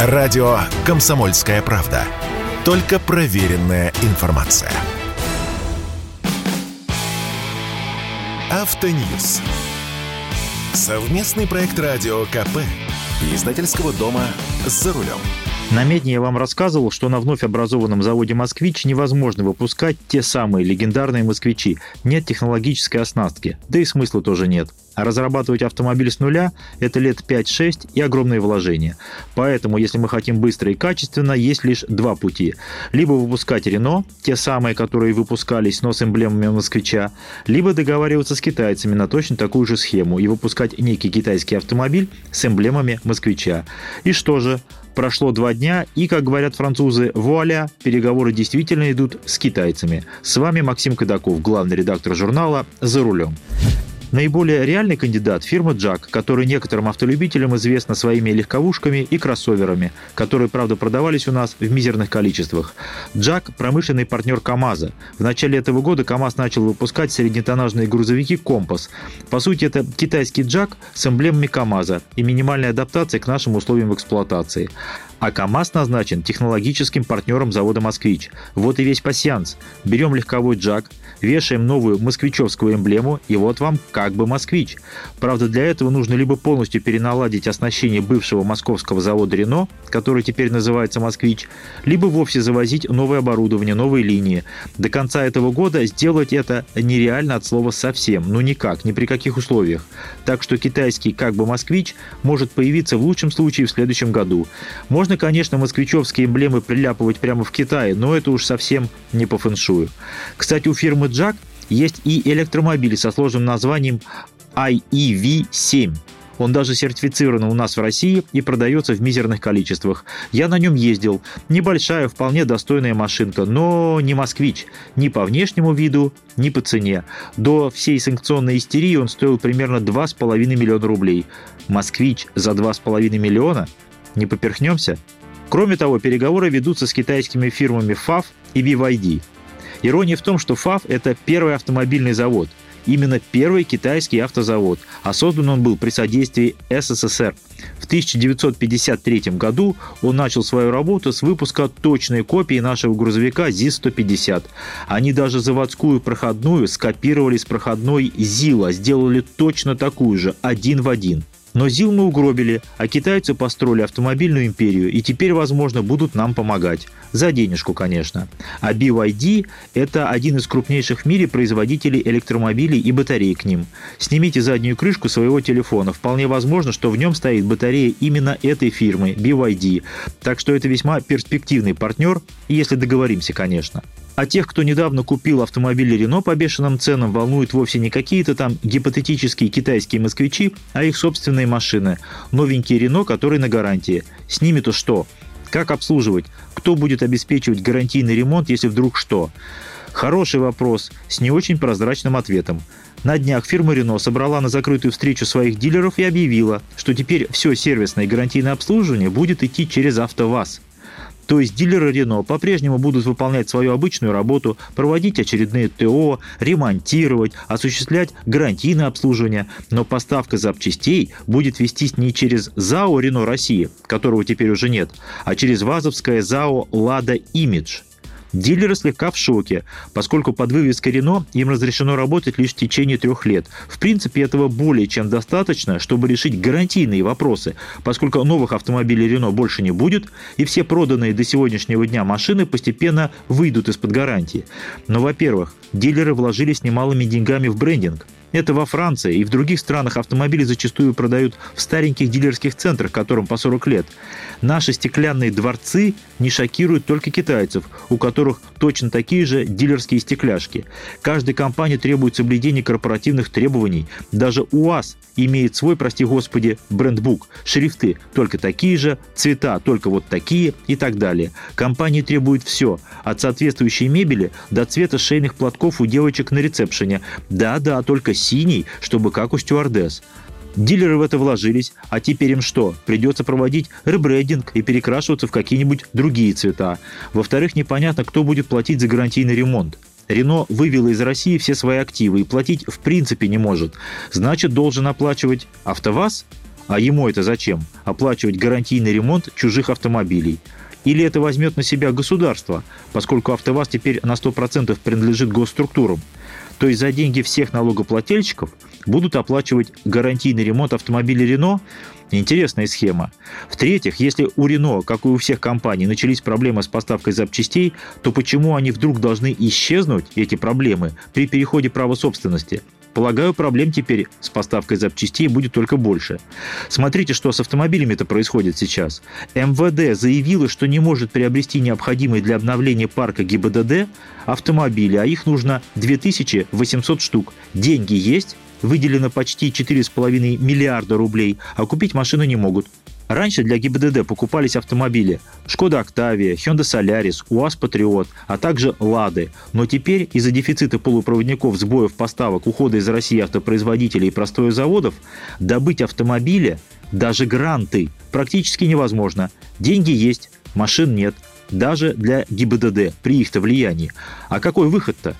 Радио «Комсомольская правда». Только проверенная информация. Автоньюз. Совместный проект радио КП. Издательского дома «За рулем». На Медне я вам рассказывал, что на вновь образованном заводе «Москвич» невозможно выпускать те самые легендарные «Москвичи». Нет технологической оснастки, да и смысла тоже нет. А разрабатывать автомобиль с нуля – это лет 5-6 и огромные вложения. Поэтому, если мы хотим быстро и качественно, есть лишь два пути. Либо выпускать «Рено», те самые, которые выпускались, но с эмблемами «Москвича», либо договариваться с китайцами на точно такую же схему и выпускать некий китайский автомобиль с эмблемами «Москвича». И что же? Прошло два дня, и, как говорят французы, вуаля, переговоры действительно идут с китайцами. С вами Максим Кадаков, главный редактор журнала «За рулем». Наиболее реальный кандидат – фирма «Джак», который некоторым автолюбителям известна своими легковушками и кроссоверами, которые, правда, продавались у нас в мизерных количествах. «Джак» – промышленный партнер КАМАЗа. В начале этого года КАМАЗ начал выпускать среднетоннажные грузовики «Компас». По сути, это китайский «Джак» с эмблемами КАМАЗа и минимальной адаптацией к нашим условиям эксплуатации. А КАМАЗ назначен технологическим партнером завода «Москвич». Вот и весь пассианс. Берем легковой «Джак», вешаем новую москвичевскую эмблему, и вот вам как бы «Москвич». Правда, для этого нужно либо полностью переналадить оснащение бывшего московского завода «Рено», который теперь называется «Москвич», либо вовсе завозить новое оборудование, новые линии. До конца этого года сделать это нереально от слова совсем, ну никак, ни при каких условиях. Так что китайский как бы «Москвич» может появиться в лучшем случае в следующем году. Можно можно, конечно, москвичевские эмблемы приляпывать прямо в Китае, но это уж совсем не по фэншую. Кстати, у фирмы Jack есть и электромобили со сложным названием IEV-7. Он даже сертифицирован у нас в России и продается в мизерных количествах. Я на нем ездил. Небольшая, вполне достойная машинка, но не москвич. Ни по внешнему виду, ни по цене. До всей санкционной истерии он стоил примерно 2,5 миллиона рублей. Москвич за 2,5 миллиона – не поперхнемся? Кроме того, переговоры ведутся с китайскими фирмами FAF и BYD. Ирония в том, что FAF – это первый автомобильный завод. Именно первый китайский автозавод, а создан он был при содействии СССР. В 1953 году он начал свою работу с выпуска точной копии нашего грузовика ЗИС-150. Они даже заводскую проходную скопировали с проходной ЗИЛа, сделали точно такую же, один в один – но ЗИЛ мы угробили, а китайцы построили автомобильную империю и теперь, возможно, будут нам помогать. За денежку, конечно. А BYD – это один из крупнейших в мире производителей электромобилей и батарей к ним. Снимите заднюю крышку своего телефона. Вполне возможно, что в нем стоит батарея именно этой фирмы, BYD. Так что это весьма перспективный партнер, если договоримся, конечно. А тех, кто недавно купил автомобили Рено по бешеным ценам, волнуют вовсе не какие-то там гипотетические китайские москвичи, а их собственные машины. Новенькие Рено, которые на гарантии. С ними-то что? Как обслуживать? Кто будет обеспечивать гарантийный ремонт, если вдруг что? Хороший вопрос с не очень прозрачным ответом. На днях фирма Renault собрала на закрытую встречу своих дилеров и объявила, что теперь все сервисное и гарантийное обслуживание будет идти через АвтоВАЗ. То есть дилеры Рено по-прежнему будут выполнять свою обычную работу, проводить очередные ТО, ремонтировать, осуществлять гарантийное обслуживание, но поставка запчастей будет вестись не через ЗАО Рено России, которого теперь уже нет, а через ВАЗовское ЗАО «Лада Имидж». Дилеры слегка в шоке, поскольку под вывеской Рено им разрешено работать лишь в течение трех лет. В принципе, этого более чем достаточно, чтобы решить гарантийные вопросы, поскольку новых автомобилей Рено больше не будет, и все проданные до сегодняшнего дня машины постепенно выйдут из-под гарантии. Но, во-первых, дилеры вложились немалыми деньгами в брендинг – это во Франции и в других странах автомобили зачастую продают в стареньких дилерских центрах, которым по 40 лет. Наши стеклянные дворцы не шокируют только китайцев, у которых точно такие же дилерские стекляшки. Каждой компании требует соблюдения корпоративных требований. Даже УАЗ имеет свой, прости господи, брендбук. Шрифты только такие же, цвета только вот такие и так далее. Компании требуют все, от соответствующей мебели до цвета шейных платков у девочек на ресепшене. Да-да, только синий, чтобы как у стюардесс. Дилеры в это вложились, а теперь им что? Придется проводить ребрендинг и перекрашиваться в какие-нибудь другие цвета. Во-вторых, непонятно, кто будет платить за гарантийный ремонт. Рено вывело из России все свои активы и платить в принципе не может. Значит, должен оплачивать АвтоВАЗ? А ему это зачем? Оплачивать гарантийный ремонт чужих автомобилей. Или это возьмет на себя государство, поскольку АвтоВАЗ теперь на 100% принадлежит госструктурам. То есть за деньги всех налогоплательщиков будут оплачивать гарантийный ремонт автомобиля Рено. Интересная схема. В-третьих, если у Рено, как и у всех компаний, начались проблемы с поставкой запчастей, то почему они вдруг должны исчезнуть, эти проблемы, при переходе права собственности? Полагаю, проблем теперь с поставкой запчастей будет только больше. Смотрите, что с автомобилями-то происходит сейчас. МВД заявило, что не может приобрести необходимые для обновления парка ГИБДД автомобили, а их нужно 2800 штук. Деньги есть, выделено почти 4,5 миллиарда рублей, а купить машину не могут. Раньше для ГИБДД покупались автомобили Шкода Октавия, Hyundai Solaris, УАЗ Патриот, а также Лады. Но теперь из-за дефицита полупроводников, сбоев поставок, ухода из России автопроизводителей и простоя заводов добыть автомобили, даже гранты, практически невозможно. Деньги есть, машин нет. Даже для ГИБДД при их-то влиянии. А какой выход-то?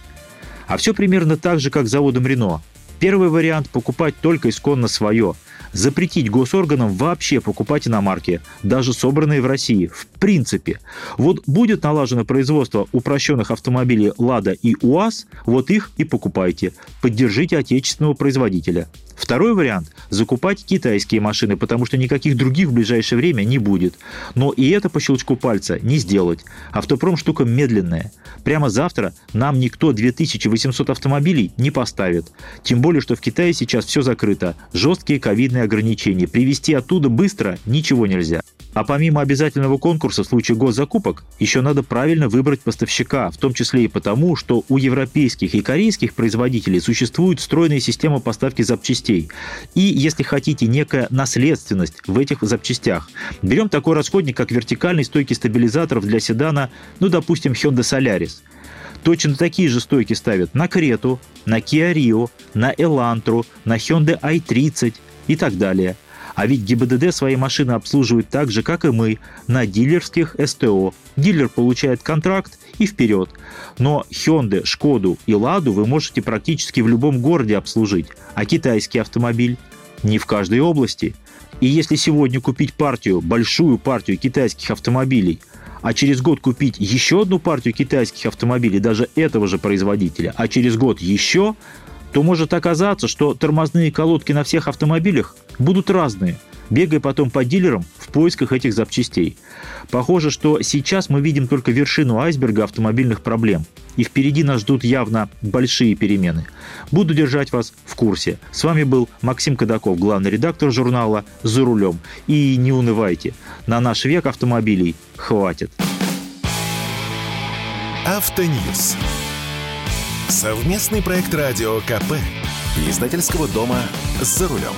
А все примерно так же, как с заводом Рено. Первый вариант – покупать только исконно свое – запретить госорганам вообще покупать иномарки, даже собранные в России, в принципе. Вот будет налажено производство упрощенных автомобилей «Лада» и «УАЗ», вот их и покупайте. Поддержите отечественного производителя. Второй вариант – закупать китайские машины, потому что никаких других в ближайшее время не будет. Но и это по щелчку пальца не сделать. Автопром штука медленная. Прямо завтра нам никто 2800 автомобилей не поставит. Тем более, что в Китае сейчас все закрыто. Жесткие ковидные ограничения. Привезти оттуда быстро ничего нельзя. А помимо обязательного конкурса в случае госзакупок, еще надо правильно выбрать поставщика, в том числе и потому, что у европейских и корейских производителей существует стройная система поставки запчастей. И, если хотите, некая наследственность в этих запчастях. Берем такой расходник, как вертикальный стойки стабилизаторов для седана, ну, допустим, Hyundai Solaris. Точно такие же стойки ставят на Крету, на Kia Rio, на Elantra, на Hyundai i30 и так далее – а ведь ГИБДД свои машины обслуживает так же, как и мы, на дилерских СТО. Дилер получает контракт и вперед. Но Hyundai, Шкоду и Ладу вы можете практически в любом городе обслужить, а китайский автомобиль не в каждой области. И если сегодня купить партию, большую партию китайских автомобилей, а через год купить еще одну партию китайских автомобилей, даже этого же производителя, а через год еще, то может оказаться, что тормозные колодки на всех автомобилях будут разные, бегая потом по дилерам в поисках этих запчастей. Похоже, что сейчас мы видим только вершину айсберга автомобильных проблем. И впереди нас ждут явно большие перемены. Буду держать вас в курсе. С вами был Максим Кадаков, главный редактор журнала «За рулем». И не унывайте, на наш век автомобилей хватит. Автоньюз. Совместный проект радио КП. Издательского дома «За рулем».